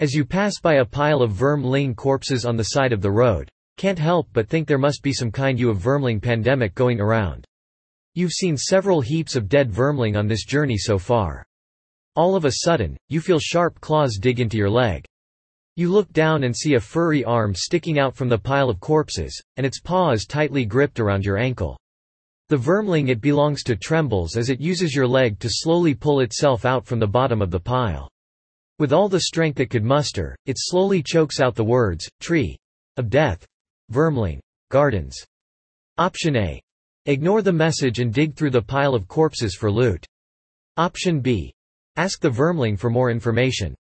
As you pass by a pile of verm-ling corpses on the side of the road. Can't help but think there must be some kind you of vermling pandemic going around. You've seen several heaps of dead vermling on this journey so far. All of a sudden, you feel sharp claws dig into your leg. You look down and see a furry arm sticking out from the pile of corpses, and its paw is tightly gripped around your ankle. The vermling it belongs to trembles as it uses your leg to slowly pull itself out from the bottom of the pile. With all the strength it could muster, it slowly chokes out the words, tree of death, vermling, gardens. Option A. Ignore the message and dig through the pile of corpses for loot. Option B. Ask the vermling for more information.